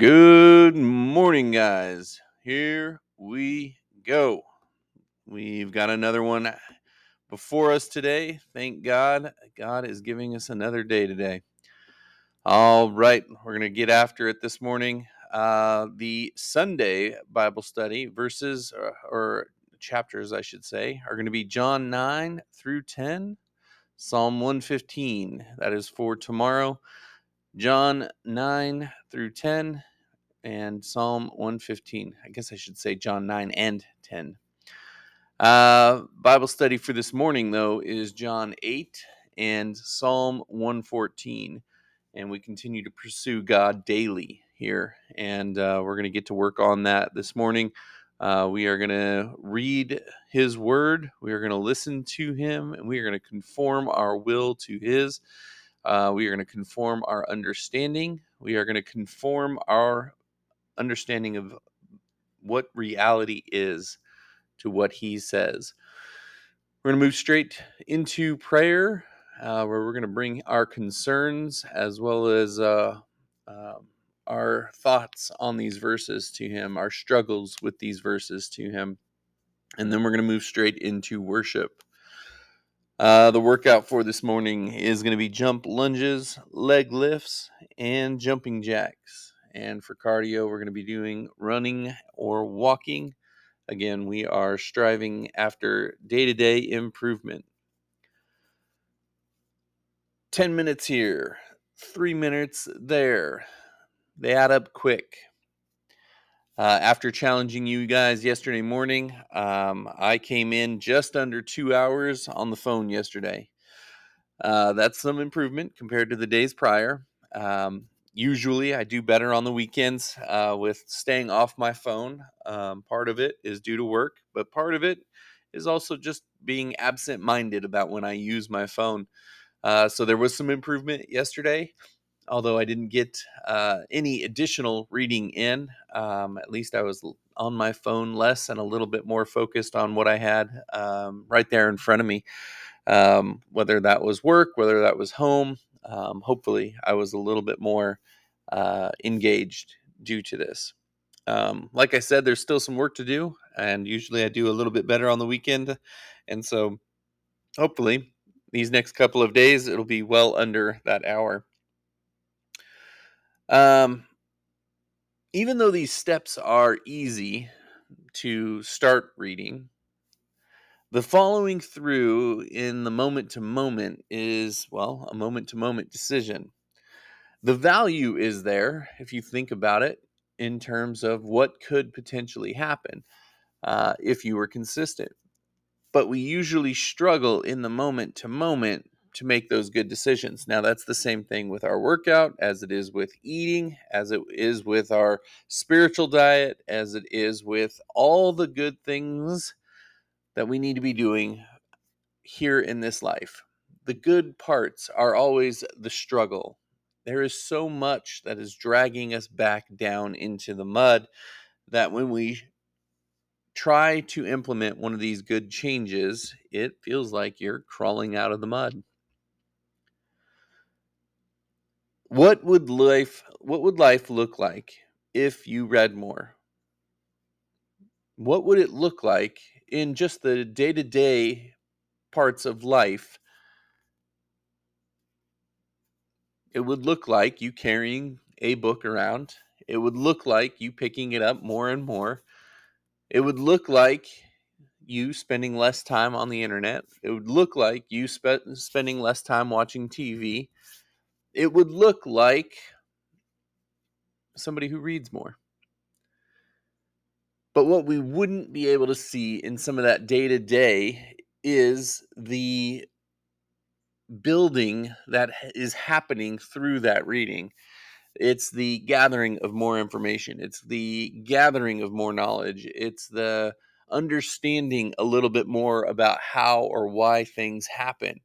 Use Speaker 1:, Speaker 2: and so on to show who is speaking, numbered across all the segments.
Speaker 1: Good morning, guys. Here we go. We've got another one before us today. Thank God. God is giving us another day today. All right, we're going to get after it this morning. Uh, the Sunday Bible study verses or, or chapters, I should say, are going to be John 9 through 10, Psalm 115. That is for tomorrow. John 9 through 10 and Psalm 115. I guess I should say John 9 and 10. Uh, Bible study for this morning, though, is John 8 and Psalm 114. And we continue to pursue God daily here. And uh, we're going to get to work on that this morning. Uh, we are going to read His Word, we are going to listen to Him, and we are going to conform our will to His. Uh, we are going to conform our understanding. We are going to conform our understanding of what reality is to what he says. We're going to move straight into prayer, uh, where we're going to bring our concerns as well as uh, uh, our thoughts on these verses to him, our struggles with these verses to him. And then we're going to move straight into worship. Uh, the workout for this morning is going to be jump lunges, leg lifts, and jumping jacks. And for cardio, we're going to be doing running or walking. Again, we are striving after day to day improvement. 10 minutes here, three minutes there. They add up quick. Uh, after challenging you guys yesterday morning, um, I came in just under two hours on the phone yesterday. Uh, that's some improvement compared to the days prior. Um, usually I do better on the weekends uh, with staying off my phone. Um, part of it is due to work, but part of it is also just being absent minded about when I use my phone. Uh, so there was some improvement yesterday, although I didn't get uh, any additional reading in. Um, at least I was on my phone less and a little bit more focused on what I had um, right there in front of me. Um, whether that was work, whether that was home, um, hopefully I was a little bit more uh, engaged due to this. Um, like I said, there's still some work to do, and usually I do a little bit better on the weekend. And so hopefully these next couple of days it'll be well under that hour. Um, even though these steps are easy to start reading, the following through in the moment to moment is, well, a moment to moment decision. The value is there, if you think about it, in terms of what could potentially happen uh, if you were consistent. But we usually struggle in the moment to moment to make those good decisions. Now, that's the same thing with our workout, as it is with eating, as it is with our spiritual diet, as it is with all the good things that we need to be doing here in this life. The good parts are always the struggle. There is so much that is dragging us back down into the mud that when we try to implement one of these good changes, it feels like you're crawling out of the mud. What would life what would life look like if you read more? What would it look like in just the day to day parts of life, it would look like you carrying a book around. It would look like you picking it up more and more. It would look like you spending less time on the internet. It would look like you spe- spending less time watching TV. It would look like somebody who reads more. But what we wouldn't be able to see in some of that day to day is the building that is happening through that reading. It's the gathering of more information, it's the gathering of more knowledge, it's the understanding a little bit more about how or why things happen.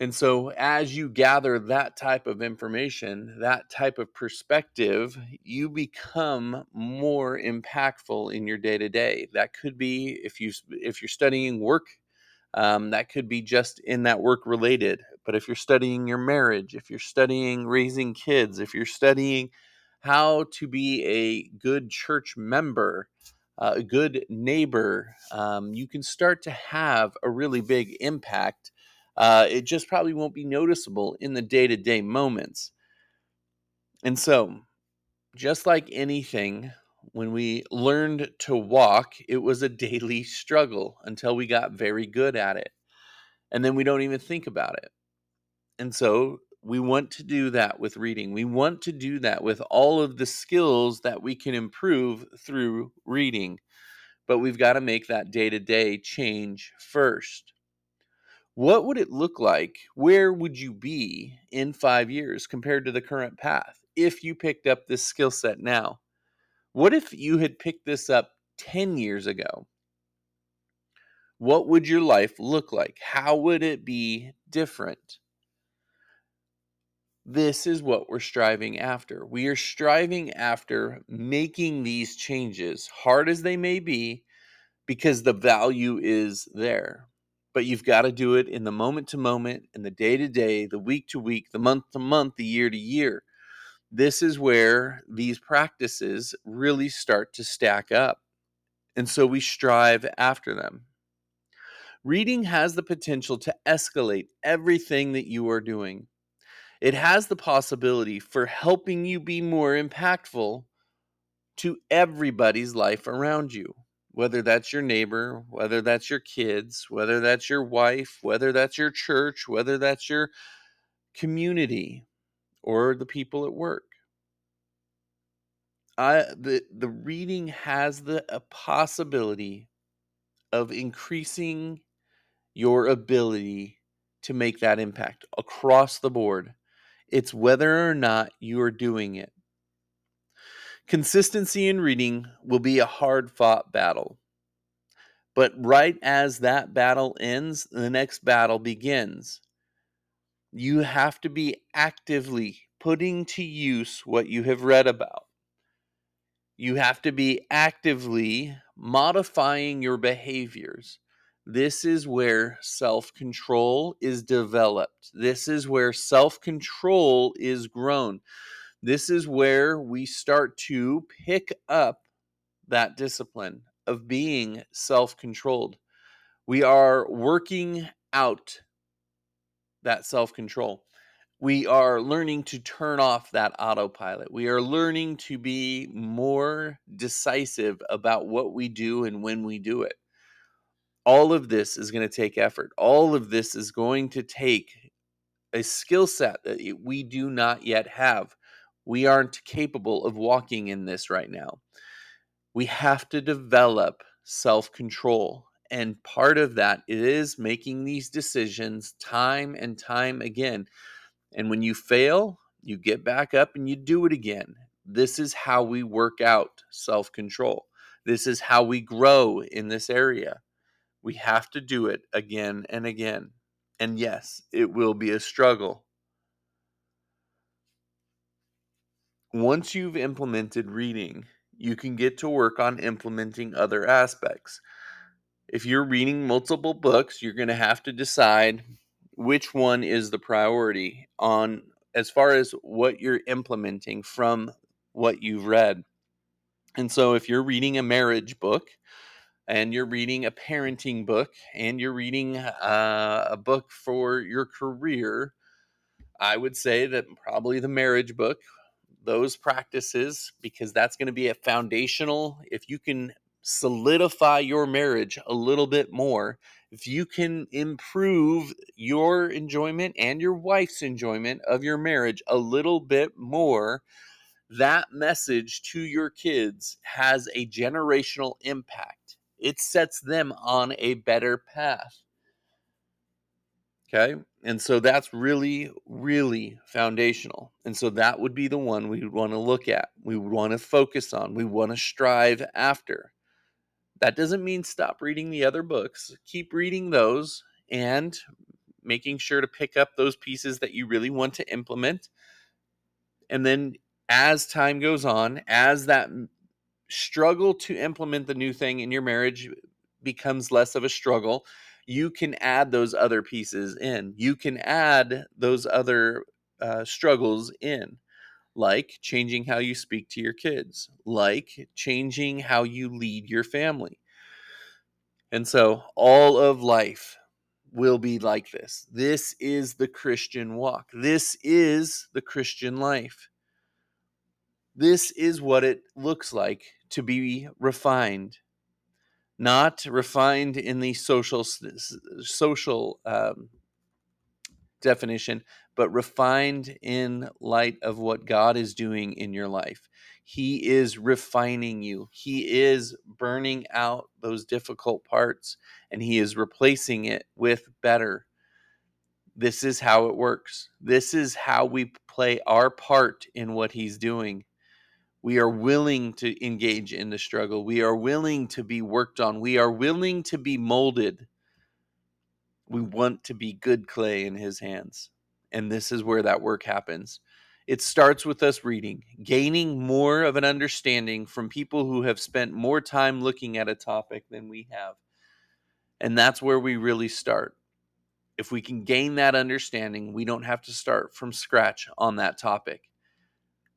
Speaker 1: And so, as you gather that type of information, that type of perspective, you become more impactful in your day to day. That could be if you if you're studying work, um, that could be just in that work related. But if you're studying your marriage, if you're studying raising kids, if you're studying how to be a good church member, uh, a good neighbor, um, you can start to have a really big impact. Uh, it just probably won't be noticeable in the day to day moments. And so, just like anything, when we learned to walk, it was a daily struggle until we got very good at it. And then we don't even think about it. And so we want to do that with reading. We want to do that with all of the skills that we can improve through reading. But we've got to make that day to day change first. What would it look like? Where would you be in five years compared to the current path if you picked up this skill set now? What if you had picked this up 10 years ago? What would your life look like? How would it be different? This is what we're striving after. We are striving after making these changes, hard as they may be, because the value is there. But you've got to do it in the moment to moment, in the day to day, the week to week, the month to month, the year to year this is where these practices really start to stack up. And so we strive after them. Reading has the potential to escalate everything that you are doing. It has the possibility for helping you be more impactful to everybody's life around you, whether that's your neighbor, whether that's your kids, whether that's your wife, whether that's your church, whether that's your community or the people at work. I the the reading has the possibility of increasing your ability to make that impact across the board. It's whether or not you are doing it. Consistency in reading will be a hard fought battle. But right as that battle ends, the next battle begins you have to be actively putting to use what you have read about. You have to be actively modifying your behaviors. This is where self control is developed. This is where self control is grown. This is where we start to pick up that discipline of being self controlled. We are working out that self control. We are learning to turn off that autopilot. We are learning to be more decisive about what we do and when we do it. All of this is going to take effort. All of this is going to take a skill set that we do not yet have. We aren't capable of walking in this right now. We have to develop self control and part of that is making these decisions time and time again. And when you fail, you get back up and you do it again. This is how we work out self control. This is how we grow in this area. We have to do it again and again. And yes, it will be a struggle. Once you've implemented reading, you can get to work on implementing other aspects if you're reading multiple books, you're going to have to decide which one is the priority on as far as what you're implementing from what you've read. And so if you're reading a marriage book and you're reading a parenting book and you're reading uh, a book for your career, I would say that probably the marriage book, those practices, because that's going to be a foundational. If you can solidify your marriage a little bit more, if you can improve your enjoyment and your wife's enjoyment of your marriage a little bit more, that message to your kids has a generational impact. It sets them on a better path. Okay. And so that's really, really foundational. And so that would be the one we would want to look at. We would want to focus on. We want to strive after. That doesn't mean stop reading the other books. Keep reading those and making sure to pick up those pieces that you really want to implement. And then as time goes on, as that struggle to implement the new thing in your marriage becomes less of a struggle, you can add those other pieces in. You can add those other uh, struggles in. like changing how you speak to your kids, like changing how you lead your family. And so all of life will be like this. This is the Christian walk. This is the Christian life. This is what it looks like to be refined, not refined in the social social um, definition, but refined in light of what God is doing in your life. He is refining you. He is burning out those difficult parts and he is replacing it with better. This is how it works. This is how we play our part in what he's doing. We are willing to engage in the struggle. We are willing to be worked on. We are willing to be molded. We want to be good clay in his hands. And this is where that work happens. It starts with us reading, gaining more of an understanding from people who have spent more time looking at a topic than we have. And that's where we really start. If we can gain that understanding, we don't have to start from scratch on that topic.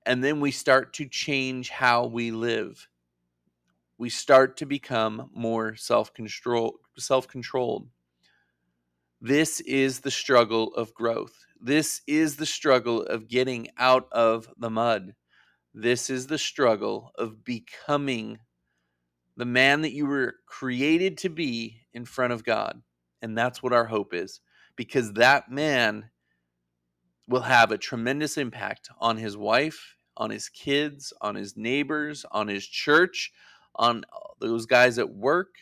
Speaker 1: And then we start to change how we live. We start to become more self-control self-controlled. This is the struggle of growth. This is the struggle of getting out of the mud. This is the struggle of becoming the man that you were created to be in front of God. And that's what our hope is, because that man will have a tremendous impact on his wife, on his kids, on his neighbors, on his church, on those guys at work.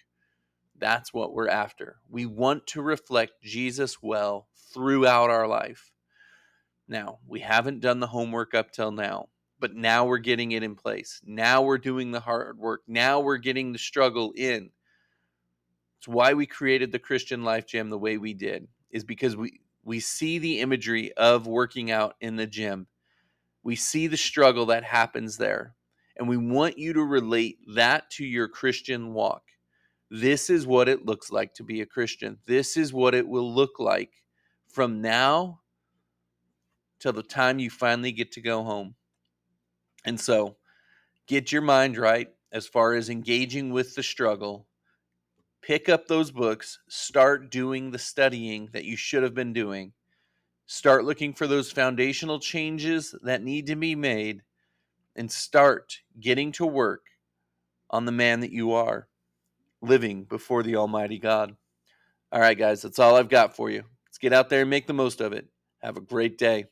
Speaker 1: That's what we're after. We want to reflect Jesus well throughout our life. Now, we haven't done the homework up till now, but now we're getting it in place. Now we're doing the hard work. Now we're getting the struggle in. It's why we created the Christian Life Gym the way we did, is because we, we see the imagery of working out in the gym. We see the struggle that happens there. And we want you to relate that to your Christian walk. This is what it looks like to be a Christian. This is what it will look like from now till the time you finally get to go home. And so, get your mind right as far as engaging with the struggle. Pick up those books, start doing the studying that you should have been doing. Start looking for those foundational changes that need to be made and start getting to work on the man that you are living before the Almighty God. All right, guys, that's all I've got for you. Let's get out there and make the most of it. Have a great day.